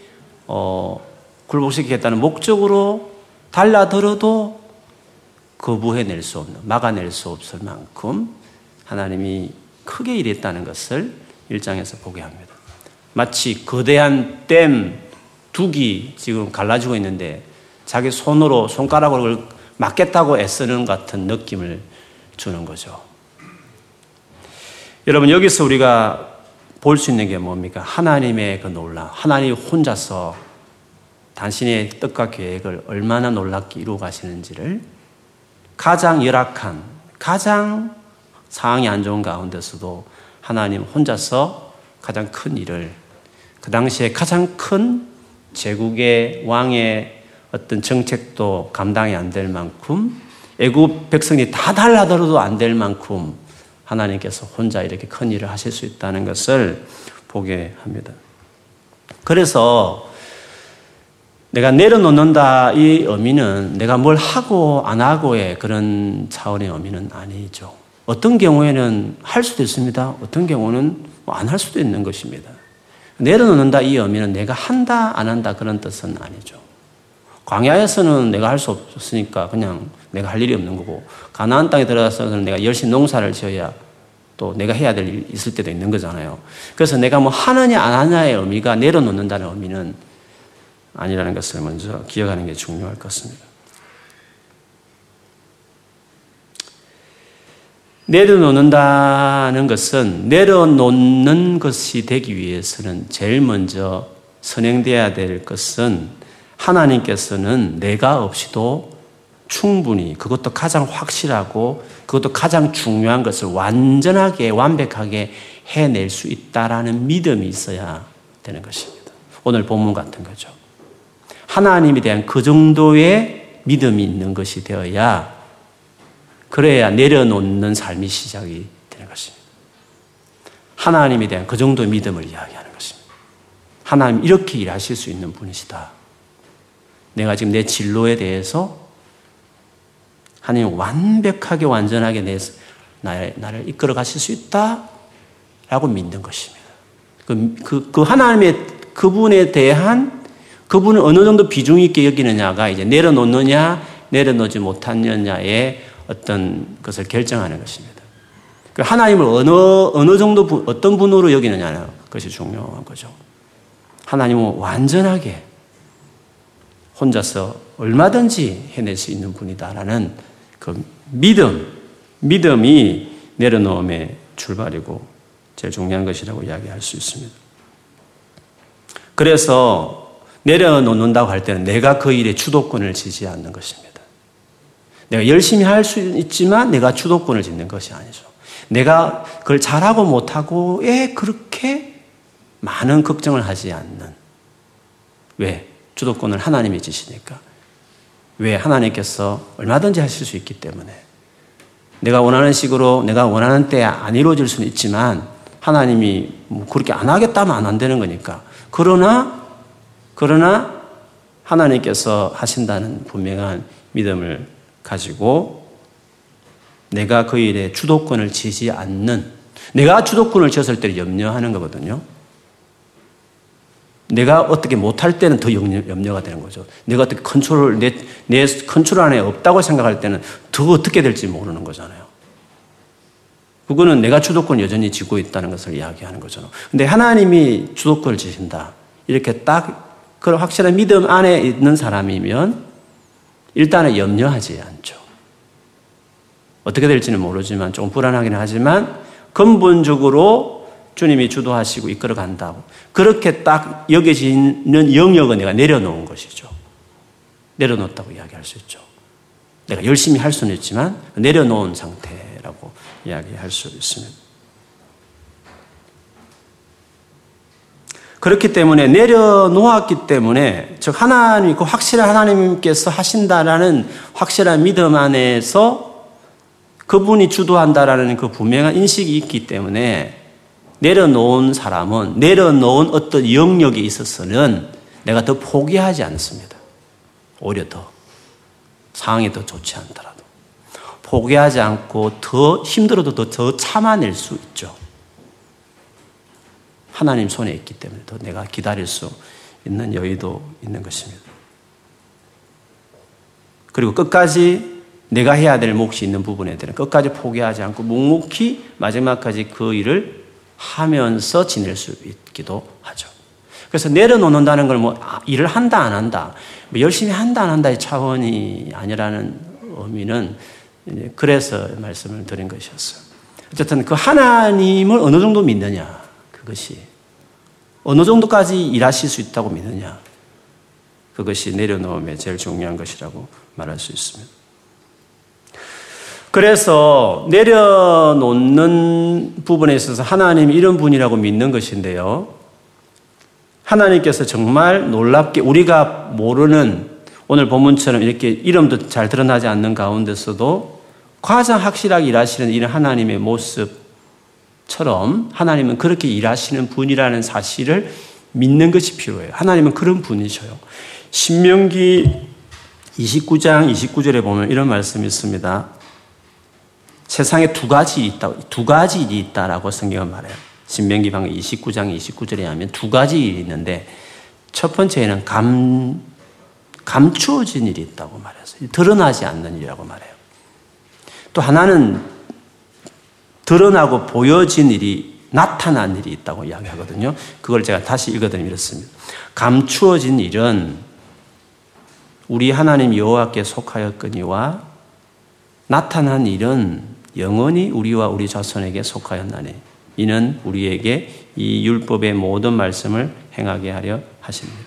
어, 굴복시키겠다는 목적으로 달라들어도 거부해낼 수 없는 막아낼 수 없을 만큼 하나님이 크게 일했다는 것을 일장에서 보게 합니다. 마치 거대한 댐 두기 지금 갈라지고 있는데 자기 손으로 손가락을 막겠다고 애쓰는 같은 느낌을 주는 거죠. 여러분 여기서 우리가 볼 수 있는 게 뭡니까? 하나님의 그 놀라. 하나님 혼자서 당신의 뜻과 계획을 얼마나 놀랍게 이루어 가시는지를 가장 열악한, 가장 상황이 안 좋은 가운데서도 하나님 혼자서 가장 큰 일을 그 당시에 가장 큰 제국의 왕의 어떤 정책도 감당이 안 될 만큼 애굽 백성이 다 달라들어도 안 될 만큼 하나님께서 혼자 이렇게 큰 일을 하실 수 있다는 것을 보게 합니다. 그래서 내가 내려놓는다 이 의미는 내가 뭘 하고 안 하고의 그런 차원의 의미는 아니죠. 어떤 경우에는 할 수도 있습니다. 어떤 경우는 뭐 안할 수도 있는 것입니다. 내려놓는다 이 의미는 내가 한다 안 한다 그런 뜻은 아니죠. 광야에서는 내가 할 수 없으니까 그냥 내가 할 일이 없는 거고 가나안 땅에 들어가서는 내가 열심히 농사를 지어야 또 내가 해야 될 일이 있을 때도 있는 거잖아요. 그래서 내가 뭐 하느냐 안 하느냐의 의미가 내려놓는다는 의미는 아니라는 것을 먼저 기억하는 게 중요할 것 같습니다. 내려놓는다는 것은 내려놓는 것이 되기 위해서는 제일 먼저 선행되어야 될 것은 하나님께서는 내가 없이도 충분히 그것도 가장 확실하고 그것도 가장 중요한 것을 완전하게 완벽하게 해낼 수 있다라는 믿음이 있어야 되는 것입니다. 오늘 본문 같은 거죠. 하나님에 대한 그 정도의 믿음이 있는 것이 되어야 그래야 내려놓는 삶이 시작이 되는 것입니다. 하나님에 대한 그 정도의 믿음을 이야기하는 것입니다. 하나님 이렇게 일하실 수 있는 분이시다. 내가 지금 내 진로에 대해서 하나님 완벽하게 완전하게 내 나를, 나를 이끌어 가실 수 있다. 라고 믿는 것입니다. 그, 그, 그 하나님의 그분에 대한 그분을 어느 정도 비중 있게 여기느냐가 이제 내려놓느냐, 내려놓지 못하느냐의 어떤 것을 결정하는 것입니다. 그 하나님을 어느, 어느 정도, 어떤 분으로 여기느냐는 것이 중요한 거죠. 하나님은 완전하게 혼자서 얼마든지 해낼 수 있는 분이다라는 그 믿음, 믿음이 내려놓음의 출발이고 제일 중요한 것이라고 이야기할 수 있습니다. 그래서 내려놓는다고 할 때는 내가 그 일에 주도권을 지지 않는 것입니다. 내가 열심히 할 수 있지만 내가 주도권을 짓는 것이 아니죠. 내가 그걸 잘하고 못하고에 그렇게 많은 걱정을 하지 않는. 왜? 주도권을 하나님이 지시니까. 왜? 하나님께서 얼마든지 하실 수 있기 때문에. 내가 원하는 식으로 내가 원하는 때안 이루어질 수는 있지만 하나님이 뭐 그렇게 안 하겠다면 안 되는 거니까. 그러나, 그러나 하나님께서 하신다는 분명한 믿음을 가지고 내가 그 일에 주도권을 쥐지 않는 내가 주도권을 쥐었을 때 염려하는 거거든요. 내가 어떻게 못할 때는 더 염려 가 되는 거죠. 내가 어떻게 컨트롤, 내, 내 컨트롤 안에 없다고 생각할 때는 더 어떻게 될지 모르는 거잖아요. 그거는 내가 주도권 여전히 쥐고 있다는 것을 이야기하는 거죠. 근데 하나님이 주도권을 지신다. 이렇게 딱 그런 확실한 믿음 안에 있는 사람이면 일단은 염려하지 않죠. 어떻게 될지는 모르지만 조금 불안하긴 하지만 근본적으로 주님이 주도하시고 이끌어 간다고. 그렇게 딱 여겨지는 영역은 내가 내려놓은 것이죠. 내려놓았다고 이야기할 수 있죠. 내가 열심히 할 수는 있지만 내려놓은 상태라고 이야기할 수 있습니다. 그렇기 때문에 내려놓았기 때문에 즉 하나님 그 확실한 하나님께서 하신다라는 확실한 믿음 안에서 그분이 주도한다라는 그 분명한 인식이 있기 때문에 내려놓은 사람은 내려놓은 어떤 영역에 있어서는 내가 더 포기하지 않습니다. 오히려 더 상황이 더 좋지 않더라도 포기하지 않고 더 힘들어도 더, 더 참아낼 수 있죠. 하나님 손에 있기 때문에 더 내가 기다릴 수 있는 여유도 있는 것입니다. 그리고 끝까지 내가 해야 될 몫이 있는 부분에 대해 끝까지 포기하지 않고 묵묵히 마지막까지 그 일을 하면서 지낼 수 있기도 하죠. 그래서 내려놓는다는 걸뭐 아, 일을 한다 안 한다, 뭐 열심히 한다 안 한다의 차원이 아니라는 의미는 그래서 말씀을 드린 것이었어요. 어쨌든 그 하나님을 어느 정도 믿느냐 그것이 어느 정도까지 일하실 수 있다고 믿느냐 그것이 내려놓음의 제일 중요한 것이라고 말할 수 있습니다. 그래서 내려놓는 부분에 있어서 하나님이 이런 분이라고 믿는 것인데요. 하나님께서 정말 놀랍게 우리가 모르는 오늘 본문처럼 이렇게 이름도 잘 드러나지 않는 가운데서도 가장 확실하게 일하시는 이런 하나님의 모습 처럼 하나님은 그렇게 일하시는 분이라는 사실을 믿는 것이 필요해요. 하나님은 그런 분이셔요. 신명기 29장 29절에 보면 이런 말씀이 있습니다. 세상에 두 가지 있다, 두 가지 일이 있다라고 성경은 말해요. 신명기 방 29장 29절에 하면 두 가지 일이 있는데 첫 번째는 감, 감추어진 일이 있다고 말해서 드러나지 않는 일이라고 말해요. 또 하나는 드러나고 보여진 일이 나타난 일이 있다고 이야기하거든요. 그걸 제가 다시 읽어드리면 이렇습니다. 감추어진 일은 우리 하나님 여호와께 속하였거니와 나타난 일은 영원히 우리와 우리 자손에게 속하였나니 이는 우리에게 이 율법의 모든 말씀을 행하게 하려 하십니다.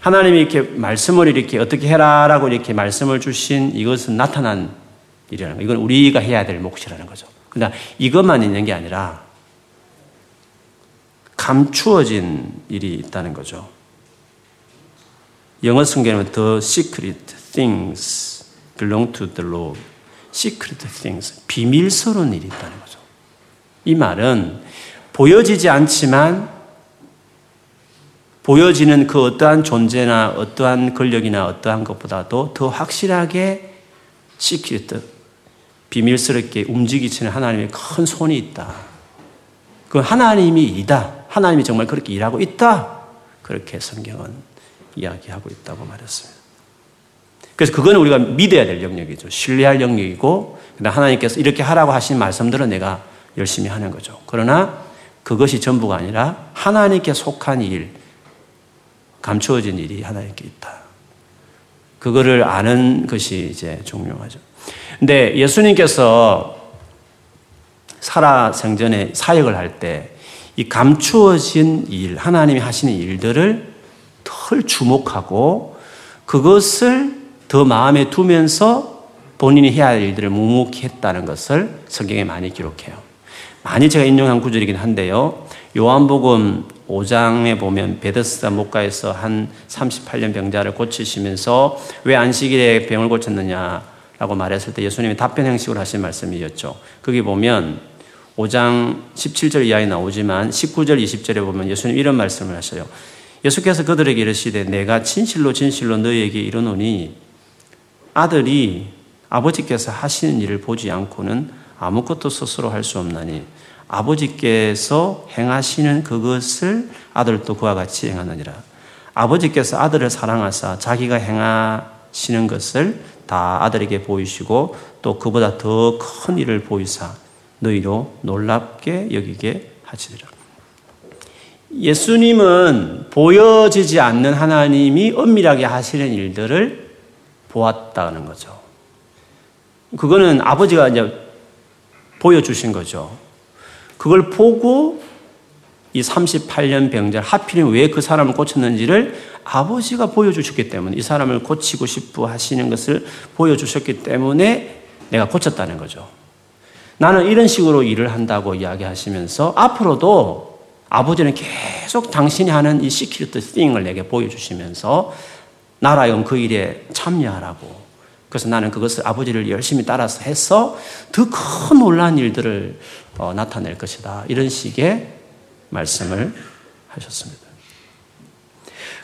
하나님이 이렇게 말씀을 이렇게 어떻게 해라라고 이렇게 말씀을 주신 이것은 나타난 일이라는 거. 이건 우리가 해야 될 몫이라는 거죠. 그러나 이것만 있는 게 아니라 감추어진 일이 있다는 거죠. 영어 성경은 the secret things belong to the Lord. secret things, 비밀스러운 일이 있다는 거죠. 이 말은 보여지지 않지만 보여지는 그 어떠한 존재나 어떠한 권력이나 어떠한 것보다도 더 확실하게 시크릿, 비밀스럽게 움직이치는 하나님의 큰 손이 있다. 그 하나님이 이다. 하나님이 정말 그렇게 일하고 있다. 그렇게 성경은 이야기하고 있다고 말했습니다. 그래서 그거는 우리가 믿어야 될 영역이죠. 신뢰할 영역이고, 하나님께서 이렇게 하라고 하신 말씀들은 내가 열심히 하는 거죠. 그러나 그것이 전부가 아니라 하나님께 속한 일, 감추어진 일이 하나님께 있다. 그거를 아는 것이 이제 중요하죠. 근데 예수님께서 살아 생전에 사역을 할 때 이 감추어진 일, 하나님이 하시는 일들을 덜 주목하고 그것을 더 마음에 두면서 본인이 해야 할 일들을 묵묵히 했다는 것을 성경에 많이 기록해요. 많이 제가 인용한 구절이긴 한데요. 요한복음 5장에 보면 베데스다 목가에서 한 38년 병자를 고치시면서 왜 안식일에 병을 고쳤느냐 라고 말했을 때 예수님이 답변 형식으로 하신 말씀이었죠. 거기 보면 5장 17절 이하에 나오지만 19절 20절에 보면 예수님 이런 말씀을 하셔요. 예수께서 그들에게 이르시되 내가 진실로 진실로 너희에게 이르노니 아들이 아버지께서 하시는 일을 보지 않고는 아무것도 스스로 할 수 없나니 아버지께서 행하시는 그것을 아들도 그와 같이 행하느니라. 아버지께서 아들을 사랑하사 자기가 행하시는 것을 다 아들에게 보이시고 또 그보다 더 큰 일을 보이사 너희로 놀랍게 여기게 하시리라. 예수님은 보여지지 않는 하나님이 엄밀하게 하시는 일들을 보았다는 거죠. 그거는 아버지가 이제 보여주신 거죠. 그걸 보고 이 38년 병자 하필이면 왜 그 사람을 고쳤는지를 아버지가 보여주셨기 때문에 이 사람을 고치고 싶어 하시는 것을 보여주셨기 때문에 내가 고쳤다는 거죠. 나는 이런 식으로 일을 한다고 이야기하시면서 앞으로도 아버지는 계속 당신이 하는 이 시크릿 띵을 내게 보여주시면서 나라여 그 일에 참여하라고. 그래서 나는 그것을 아버지를 열심히 따라서 해서 더 큰 놀라운 일들을 어, 나타낼 것이다. 이런 식의 말씀을 하셨습니다.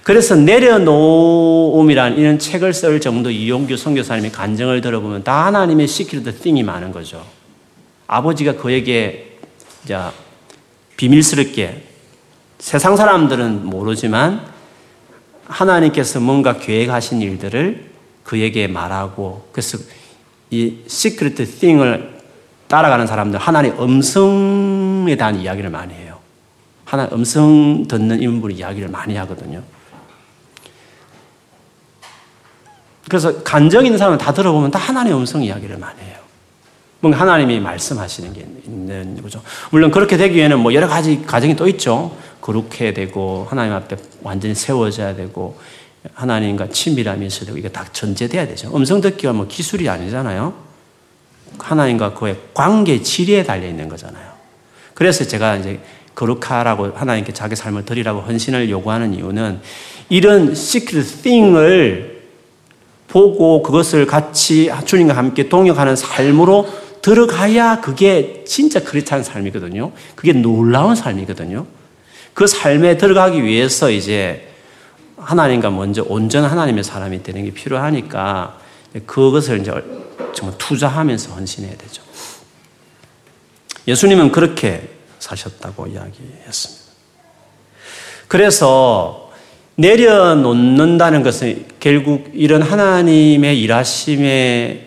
그래서 내려놓음이란 이런 책을 쓸 정도 이용규 선교사님의 간증을 들어보면 다 하나님의 secret thing이 많은 거죠. 아버지가 그에게 이제 비밀스럽게 세상 사람들은 모르지만 하나님께서 뭔가 계획하신 일들을 그에게 말하고 그래서 이 secret thing을 따라가는 사람들 하나님 음성에 대한 이야기를 많이 해요. 하나 음성 듣는 인물이 이야기를 많이 하거든요. 그래서 간정 있는 사람은 다 들어보면 다 하나님의 음성 이야기를 많이 해요. 뭔가 하나님이 말씀하시는 게 있는 거죠. 물론 그렇게 되기 위해는 뭐 여러 가지 과정이 또 있죠. 거룩해야 되고 하나님 앞에 완전히 세워져야 되고 하나님과 친밀함이 있어야 되고 이게 다 전제돼야 되죠. 음성 듣기가 뭐 기술이 아니잖아요. 하나님과 그의 관계 질에 달려 있는 거잖아요. 그래서 제가 이제 거룩하라고 하나님께 자기 삶을 드리라고 헌신을 요구하는 이유는 이런 시크릿 띵을 보고 그것을 같이 주님과 함께 동역하는 삶으로 들어가야 그게 진짜 크리스찬 삶이거든요. 그게 놀라운 삶이거든요. 그 삶에 들어가기 위해서 이제 하나님과 먼저 온전한 하나님의 사람이 되는 게 필요하니까 그것을 이제 정말 투자하면서 헌신해야 되죠. 예수님은 그렇게 사셨다고 이야기했습니다. 그래서 내려놓는다는 것은 결국 이런 하나님의 일하심의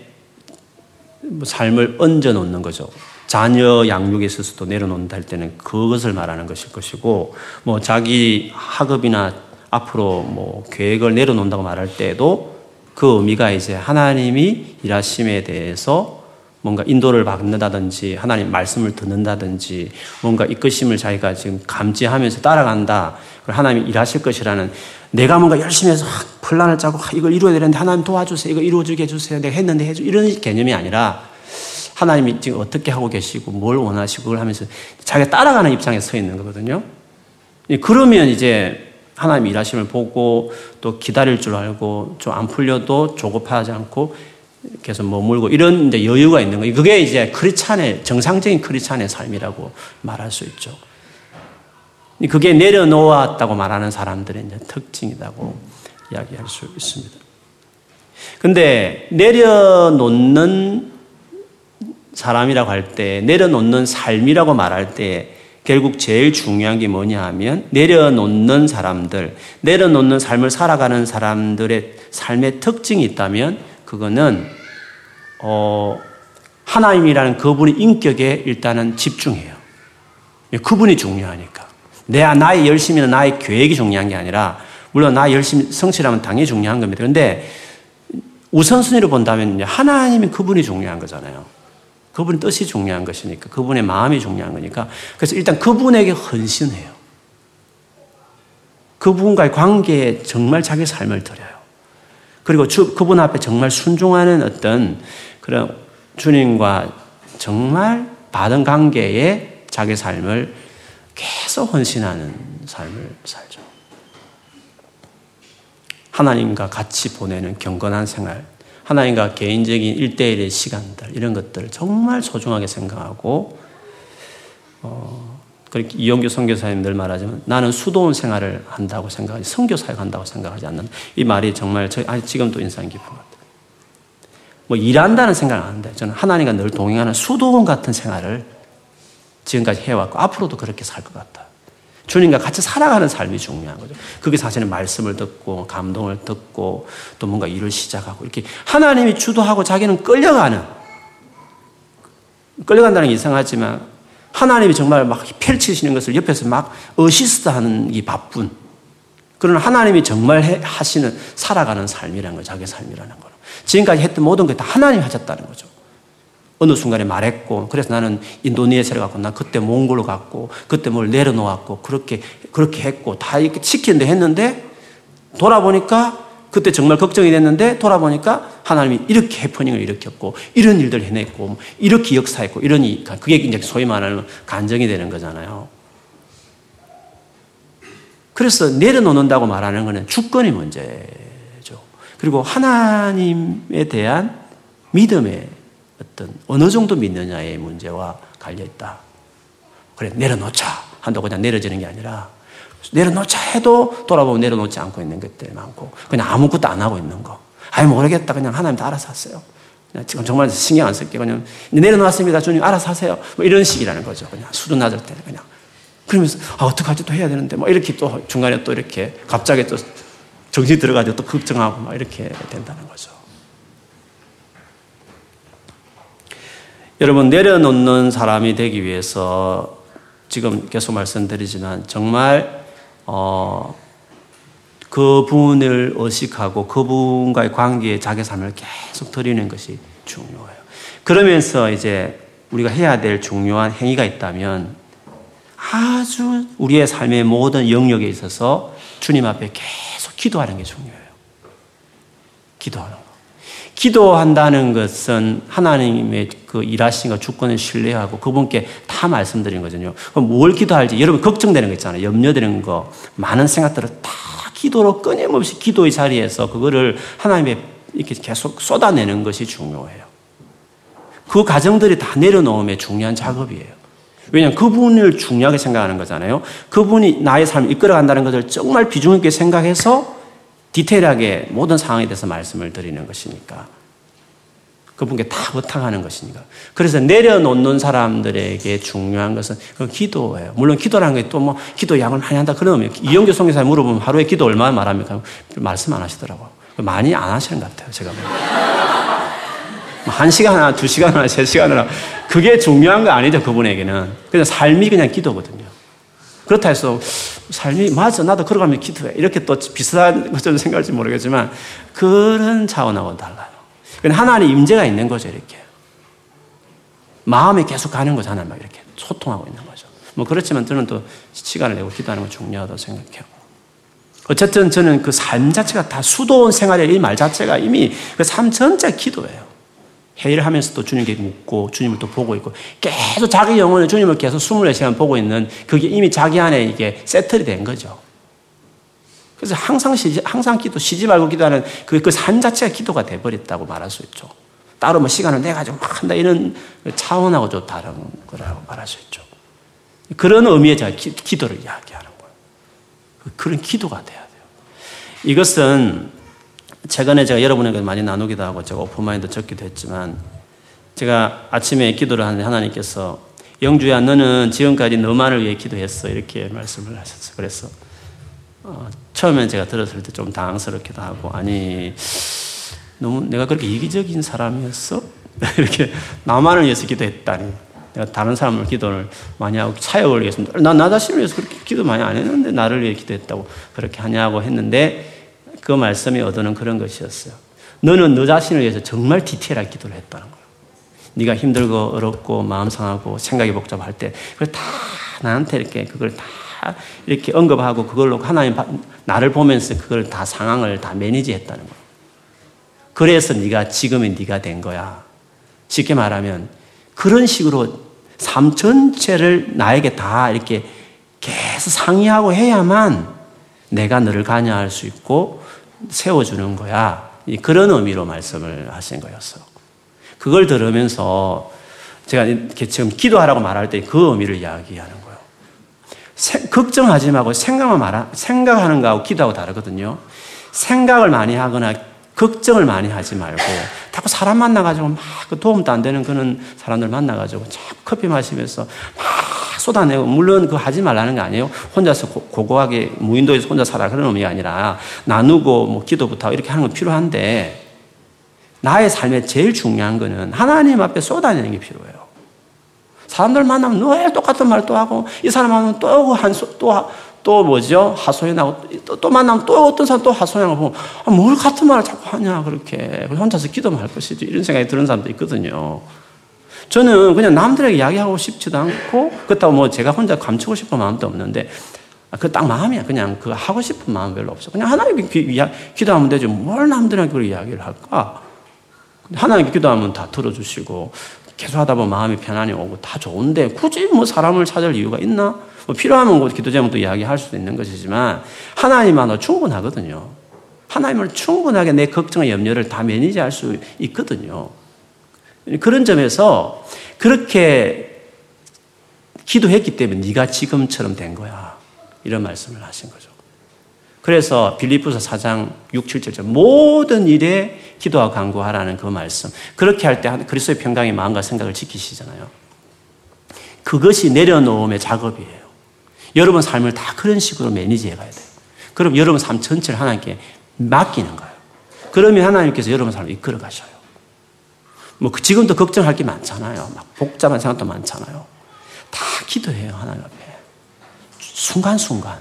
뭐 삶을 얹어 놓는 거죠. 자녀 양육에 있어서도 내려놓는다 할 때는 그것을 말하는 것일 것이고, 뭐 자기 학업이나 앞으로 뭐 계획을 내려놓는다고 말할 때도 그 의미가 이제 하나님이 일하심에 대해서 뭔가 인도를 받는다든지 하나님 말씀을 듣는다든지 뭔가 이끄심을 자기가 지금 감지하면서 따라간다. 하나님이 일하실 것이라는 내가 뭔가 열심히 해서 플랜을 짜고 이걸 이루어야 되는데 하나님 도와주세요. 이거 이루어주게 해주세요. 내가 했는데 해주 이런 개념이 아니라 하나님이 지금 어떻게 하고 계시고 뭘 원하시고 그걸 하면서 자기가 따라가는 입장에 서 있는 거거든요. 그러면 이제 하나님 일하심을 보고 또 기다릴 줄 알고 좀 안 풀려도 조급하지 않고 계속 머물고 이런 이제 여유가 있는 거예요. 그게 이제 크리찬의 정상적인 크리찬의 삶이라고 말할 수 있죠. 그게 내려놓았다고 말하는 사람들의 이제 특징이라고 이야기할 수 있습니다. 근데 내려놓는 사람이라고 할 때, 내려놓는 삶이라고 말할 때, 결국 제일 중요한 게 뭐냐 하면, 내려놓는 사람들, 내려놓는 삶을 살아가는 사람들의 삶의 특징이 있다면, 그거는, 어, 하나님이라는 그분의 인격에 일단은 집중해요. 그분이 중요하니까. 내, 나의 열심이나 나의 계획이 중요한 게 아니라, 물론 나 열심히 성실하면 당연히 중요한 겁니다. 그런데 우선순위로 본다면 하나님이 그분이 중요한 거잖아요. 그분의 뜻이 중요한 것이니까, 그분의 마음이 중요한 거니까. 그래서 일단 그분에게 헌신해요. 그분과의 관계에 정말 자기 삶을 드려요. 그리고 주, 그분 앞에 정말 순종하는 어떤 그런 주님과 정말 받은 관계에 자기 삶을 계속 헌신하는 삶을 살죠. 하나님과 같이 보내는 경건한 생활, 하나님과 개인적인 일대일의 시간들, 이런 것들을 정말 소중하게 생각하고, 어, 그렇게 이용규 선교사님 늘 말하지만 나는 수도원 생활을 한다고 생각하지, 선교 사역 한다고 생각하지 않는 이 말이 정말 저, 아니, 지금도 인상 깊은 것 같아요. 뭐 일한다는 생각은 안 하는데 저는 하나님과 늘 동행하는 수도원 같은 생활을 지금까지 해왔고 앞으로도 그렇게 살 것 같다. 주님과 같이 살아가는 삶이 중요한 거죠. 그게 사실은 말씀을 듣고 감동을 듣고 또 뭔가 일을 시작하고 이렇게 하나님이 주도하고 자기는 끌려가는 끌려간다는 게 이상하지만 하나님이 정말 막 펼치시는 것을 옆에서 막 어시스트 하는 게 바쁜 그런 하나님이 정말 해, 하시는 살아가는 삶이라는 거 자기 삶이라는 거 지금까지 했던 모든 게 다 하나님이 하셨다는 거죠. 어느 순간에 말했고, 그래서 나는 인도네시아를 갔고, 나 그때 몽골로 갔고, 그때 뭘 내려놓았고, 그렇게, 그렇게 했고, 다 이렇게 시키는데 했는데, 돌아보니까, 그때 정말 걱정이 됐는데, 돌아보니까 하나님이 이렇게 해퍼닝을 일으켰고, 이런 일들 해냈고, 이렇게 역사했고, 이러니, 그게 이제 소위 말하는 간정이 되는 거잖아요. 그래서 내려놓는다고 말하는 것은 주권이 문제죠. 그리고 하나님에 대한 믿음의 어떤 어느 정도 믿느냐의 문제와 갈려 있다. 그래 내려놓자 한다고 그냥 내려지는 게 아니라 내려놓자 해도 돌아보면 내려놓지 않고 있는 것들이 많고 그냥 아무것도 안 하고 있는 거. 아이 모르겠다 그냥 하나님 다 알아서 하세요. 지금 정말 신경 안 쓸게 그냥 내려놓았습니다 주님 알아서 하세요. 뭐 이런 식이라는 거죠. 그냥 수도 낮을 때 그냥 그러면서 아 어떡하지 또 해야 되는데 뭐 이렇게 또 중간에 또 이렇게 갑자기 또 정신이 들어가지고 또 걱정하고 막 이렇게 된다는 거죠. 여러분, 내려놓는 사람이 되기 위해서 지금 계속 말씀드리지만 정말, 어, 그분을 의식하고 그분과의 관계에 자기 삶을 계속 드리는 것이 중요해요. 그러면서 이제 우리가 해야 될 중요한 행위가 있다면 아주 우리의 삶의 모든 영역에 있어서 주님 앞에 계속 기도하는 게 중요해요. 기도하는 거. 기도한다는 것은 하나님의 그 일하신 것 주권을 신뢰하고 그분께 다 말씀드린 거거든요. 그럼 뭘 기도할지 여러분 걱정되는 거 있잖아요. 염려되는 거 많은 생각들을 다 기도로 끊임없이 기도의 자리에서 그거를 하나님의 이렇게 계속 쏟아내는 것이 중요해요. 그 가정들이 다 내려놓음의 중요한 작업이에요. 왜냐하면 그분을 중요하게 생각하는 거잖아요. 그분이 나의 삶을 이끌어간다는 것을 정말 비중 있게 생각해서 디테일하게 모든 상황에 대해서 말씀을 드리는 것이니까. 그분께 다 부탁하는 것이니까. 그래서 내려놓는 사람들에게 중요한 것은 그 기도예요. 물론 기도라는 게 또 뭐 기도 양을 많이 한다 그러면 이영규 성교사에 물어보면 하루에 기도 얼마나 말합니까? 말씀 안 하시더라고요. 많이 안 하시는 것 같아요. 제가 뭐한 시간이나 두 시간이나 세 시간이나 그게 중요한 거 아니죠. 그분에게는. 그냥 삶이 그냥 기도거든요. 그렇다 해서 삶이 맞아 나도 걸어가면 기도해 이렇게 또 비슷한 (laughs) 것처럼 생각할지 모르겠지만 그런 차원하고는 달라요. 하나님 임재가 있는 거죠 이렇게 마음이 계속 가는 거죠 하나님 이렇게 소통하고 있는 거죠. 뭐 그렇지만 저는 또 시간을 내고 기도하는 건 중요하다고 생각해요. 어쨌든 저는 그 삶 자체가 다 수도원 생활의 이 말 자체가 이미 그 삶 전체 기도예요. 회의를 하면서도 주님께 묻고 주님을 또 보고 있고 계속 자기 영혼을 주님을 계속 24시간 보고 있는 그게 이미 자기 안에 이게 세틀이 된 거죠. 그래서 항상 쉬지, 항상 기도, 쉬지 말고 기도하는 그, 그삶 자체가 기도가 돼버렸다고 말할 수 있죠. 따로 뭐 시간을 내가지고 막 한다 이런 차원하고 좀 다른 거라고 말할 수 있죠. 그런 의미에 제가 기, 기도를 이야기하는 거예요. 그런 기도가 돼야 돼요. 이것은 최근에 제가 여러분에게 많이 나누기도 하고 제가 오픈마인드 적기도 했지만 제가 아침에 기도를 하는데 하나님께서 영주야 너는 지금까지 너만을 위해 기도했어 이렇게 말씀을 하셨어요. 그래서 어, 처음엔 제가 들었을 때 좀 당황스럽기도 하고 아니 너무 내가 그렇게 이기적인 사람이었어? (laughs) 이렇게 나만을 위해서 기도했다니 내가 다른 사람을 기도를 많이 하고 사역을 위해서 나나 자신을 위해서 그렇게 기도 많이 안 했는데 나를 위해 기도했다고 그렇게 하냐고 했는데 그 말씀이 얻어는 그런 것이었어요. 너는 너 자신을 위해서 정말 디테일하게 기도를 했다는 거예요. 네가 힘들고 어렵고 마음 상하고 생각이 복잡할 때 그걸 다 나한테 이렇게 그걸 다 이렇게 언급하고 그걸로 하나님 나를 보면서 그걸 다 상황을 다 매니지했다는 거예요. 그래서 네가 지금의 네가 된 거야. 쉽게 말하면 그런 식으로 삶 전체를 나에게 다 이렇게 계속 상의하고 해야만 내가 너를 관여할 수 있고 세워주는 거야. 그런 의미로 말씀을 하신 거였어. 그걸 들으면서 제가 지금 기도하라고 말할 때 그 의미를 이야기하는 거예요. 세, 걱정하지 말고 생각만 말하, 생각하는 거하고 기도하고 다르거든요. 생각을 많이 하거나 걱정을 많이 하지 말고 자꾸 사람 만나가지고 막그 도움도 안 되는 그런 사람들 만나가지고 자꾸 커피 마시면서 막 쏟아내고 물론 그거 하지 말라는 게 아니에요. 혼자서 고, 고하게 무인도에서 혼자 살아 그런 의미가 아니라 나누고 뭐 기도부터 이렇게 하는 건 필요한데 나의 삶에 제일 중요한 거는 하나님 앞에 쏟아내는 게 필요해요. 사람들 만나면 늘 똑같은 말 또 하고 이 사람 만나면 또한또또 또 뭐죠? 하소연하고 또, 또 만나면 또 어떤 사람 또 하소연하고 보면 아, 뭘 같은 말을 자꾸 하냐 그렇게 혼자서 기도만 할 것이지 이런 생각이 드는 사람도 있거든요. 저는 그냥 남들에게 이야기하고 싶지도 않고 그렇다고 뭐 제가 혼자 감추고 싶은 마음도 없는데 아, 그딱 마음이야. 그냥 그 하고 싶은 마음 별로 없어. 그냥 하나님께 기도하면 되죠. 뭘 남들한테 그 이야기를 할까? 하나님께 기도하면 다 들어주시고 계속 하다 보면 마음이 편안히 오고 다 좋은데 굳이 뭐 사람을 찾을 이유가 있나? 뭐 필요하면 뭐 기도 제목도 이야기할 수도 있는 것이지만 하나님만으로 충분하거든요. 하나님을 충분하게 내 걱정과 염려를 다 매니지할 수 있거든요. 그런 점에서 그렇게 기도했기 때문에 네가 지금처럼 된 거야. 이런 말씀을 하신 거죠. 그래서 빌리프서 4장 6, 7절 모든 일에 기도와 간구하라는 그 말씀. 그렇게 할 때 그리스도의 평강의 마음과 생각을 지키시잖아요. 그것이 내려놓음의 작업이에요. 여러분 삶을 다 그런 식으로 매니지해 가야 돼요. 그럼 여러분 삶 전체를 하나님께 맡기는 거예요. 그러면 하나님께서 여러분 삶을 이끌어 가셔요. 뭐그 지금도 걱정할 게 많잖아요. 막 복잡한 생각도 많잖아요. 다 기도해요 하나님 앞에. 순간순간,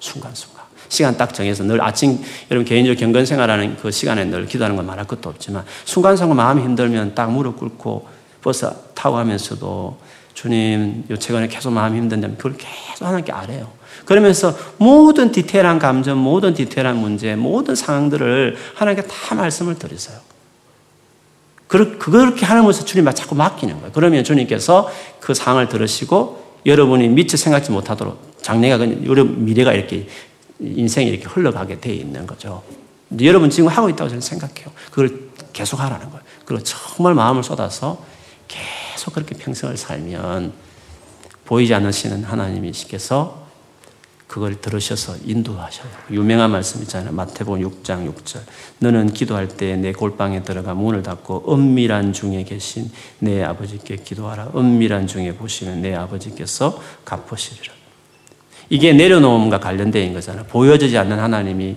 순간순간. 시간 딱 정해서 늘 아침 여러분 개인적으로 경건 생활하는 그 시간에 늘 기도하는 건 말할 것도 없지만 순간순간 마음이 힘들면 딱 무릎 꿇고 버스 타고 하면서도 주님 요 최근에 계속 마음이 힘든데 그걸 계속 하나님께 아래요. 그러면서 모든 디테일한 감정, 모든 디테일한 문제, 모든 상황들을 하나님께 다 말씀을 드리세요. 그렇게 하면서 주님 자꾸 맡기는 거예요. 그러면 주님께서 그 상황을 들으시고 여러분이 미처 생각지 못하도록 장래가 여러분 미래가 이렇게 인생이 이렇게 흘러가게 돼 있는 거죠. 여러분 지금 하고 있다고 저는 생각해요. 그걸 계속 하라는 거예요. 그리고 정말 마음을 쏟아서 계속 그렇게 평생을 살면 보이지 않으시는 하나님이시께서 그걸 들으셔서 인도하셔요. 유명한 말씀 있잖아요. 마태복음 6장 6절. 너는 기도할 때 내 골방에 들어가 문을 닫고 은밀한 중에 계신 내 아버지께 기도하라. 은밀한 중에 보시면 내 아버지께서 갚으시리라. 이게 내려놓음과 관련된 거잖아요. 보여지지 않는 하나님이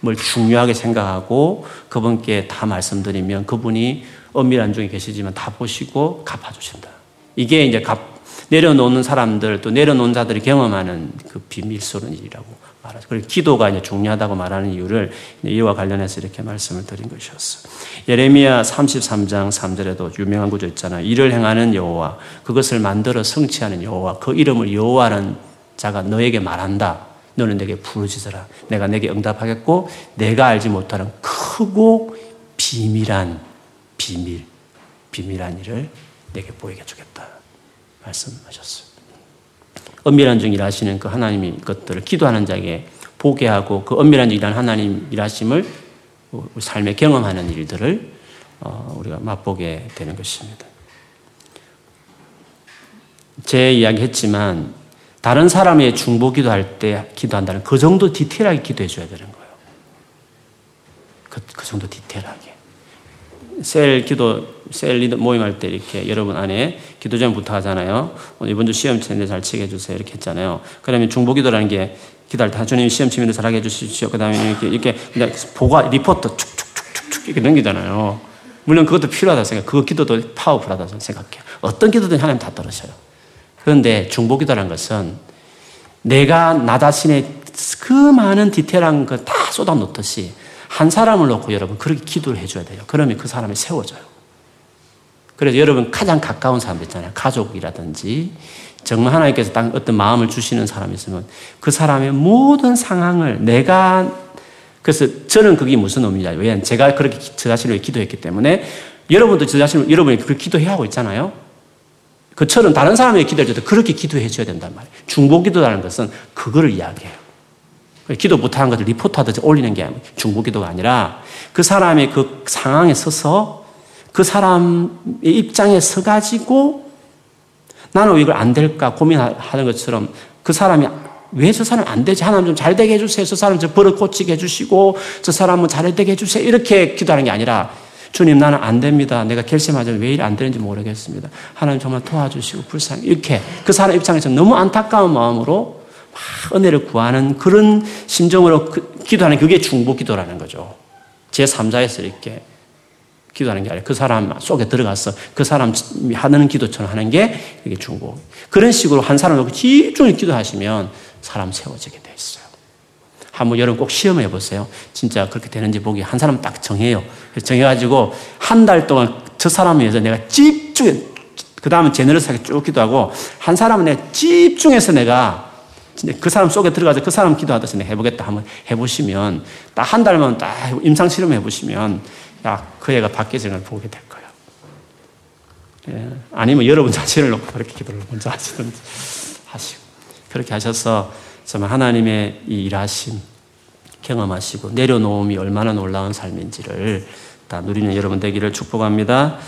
뭘 중요하게 생각하고 그분께 다 말씀드리면 그분이 은밀한 중에 계시지만 다 보시고 갚아주신다. 이게 이제 갚, 내려놓는 사람들 또 내려놓은 자들이 경험하는 그 비밀스러운 일이라고 말하죠. 그리고 기도가 이제 중요하다고 말하는 이유를 이와 관련해서 이렇게 말씀을 드린 것이었어요. 예레미야 33장 3절에도 유명한 구절 있잖아요. 일을 행하는 여호와 그것을 만들어 성취하는 여호와 그 이름을 여호와는 자가 너에게 말한다. 너는 내게 부르짖어라. 내가 내게 응답하겠고 내가 알지 못하는 크고 비밀한 비밀, 비밀한 일을 내게 보이게 주겠다. 말씀하셨어요. 은밀한 중 일하시는 그 하나님의 것들을 기도하는 자에게 보게 하고 그 은밀한 중 일하는 하나님 일하심을 삶에 경험하는 일들을 어, 우리가 맛보게 되는 것입니다. 제 이야기 했지만 다른 사람의 중보 기도할 때 기도한다는 그 정도 디테일하게 기도해 줘야 되는 거예요. 그, 그 정도 디테일하게. 셀 기도, 셀 리더 모임할 때 이렇게 여러분 안에 기도 좀 부탁하잖아요. 이번 주 시험 치는데 잘 치게 해주세요. 이렇게 했잖아요. 그러면 중보 기도라는 게 기도할 때 주님 시험 치면 잘하게 해주십시오. 그 다음에 이렇게, 이렇게 그냥 보가, 리포트 축축축축축 이렇게 넘기잖아요. 물론 그것도 필요하다고 생각해요. 그 기도도 powerful하다고 생각해요. 어떤 기도든 하나님 다 들으셔요. 그런데 중보기도라는 것은 내가 나 자신의 그 많은 디테일한 거다 쏟아놓듯이 한 사람을 놓고 여러분 그렇게 기도를 해줘야 돼요. 그러면 그 사람이 세워져요. 그래서 여러분 가장 가까운 사람들 있잖아요. 가족이라든지 정말 하나님께서 어떤 마음을 주시는 사람이 있으면 그 사람의 모든 상황을 내가 그래서 저는 그게 무슨 의미냐. 왜냐하면 제가 그렇게 저 자신을 기도했기 때문에 여러분도 저 자신을 여러분이 그렇게 기도해야 하고 있잖아요. 그처럼 다른 사람에게 기도할 때도 그렇게 기도해 줘야 된단 말이에요. 중보 기도라는 것은 그거를 이야기해요. 기도 못하는 것을 리포트하듯이 올리는 게 중보 기도가 아니라 그 사람의 그 상황에 서서 그 사람의 입장에 서가지고 나는 왜 이걸 안 될까 고민하는 것처럼 그 사람이 왜 저 사람 안 되지? 하나님 좀 잘 되게 해주세요. 저 사람 저 버릇 고치게 해주시고, 저 사람은 잘 되게 해주세요. 이렇게 기도하는 게 아니라, 주님 나는 안 됩니다. 내가 결심하자면 왜 이리 안 되는지 모르겠습니다. 하나님 정말 도와주시고 불쌍히 이렇게 그 사람 입장에서 너무 안타까운 마음으로 막 은혜를 구하는 그런 심정으로 그, 기도하는 그게 중보 기도라는 거죠. 제 3자에서 이렇게 기도하는 게 아니라 그 사람 속에 들어가서 그 사람 하는 기도처럼 하는 게 이게 중보. 그런 식으로 한 사람 놓고 집중히 기도하시면 사람 세워지게 돼 있어요. 한번 여러분 꼭 시험해 보세요. 진짜 그렇게 되는지 보기 한 사람 딱 정해요. 정해가지고 한 달 동안 저 사람을 위해서 내가 집중해, 그 다음은 제너러스하게 쭉 기도하고 한 사람은 내가 집중해서 내가 진짜 그 사람 속에 들어가서 그 사람 기도하듯이 내가 해보겠다 한번 해보시면 딱 한 달만 딱 임상 실험 해 보시면 야, 그 애가 바뀌어지는 걸 보게 될 거예요. 예. 아니면 여러분 자신을 놓고 그렇게 기도를 먼저 하시든지 하시고. 그렇게 하셔서 정말 하나님의 이 일하심 경험하시고 내려놓음이 얼마나 놀라운 삶인지를 다 누리는 여러분 되기를 축복합니다.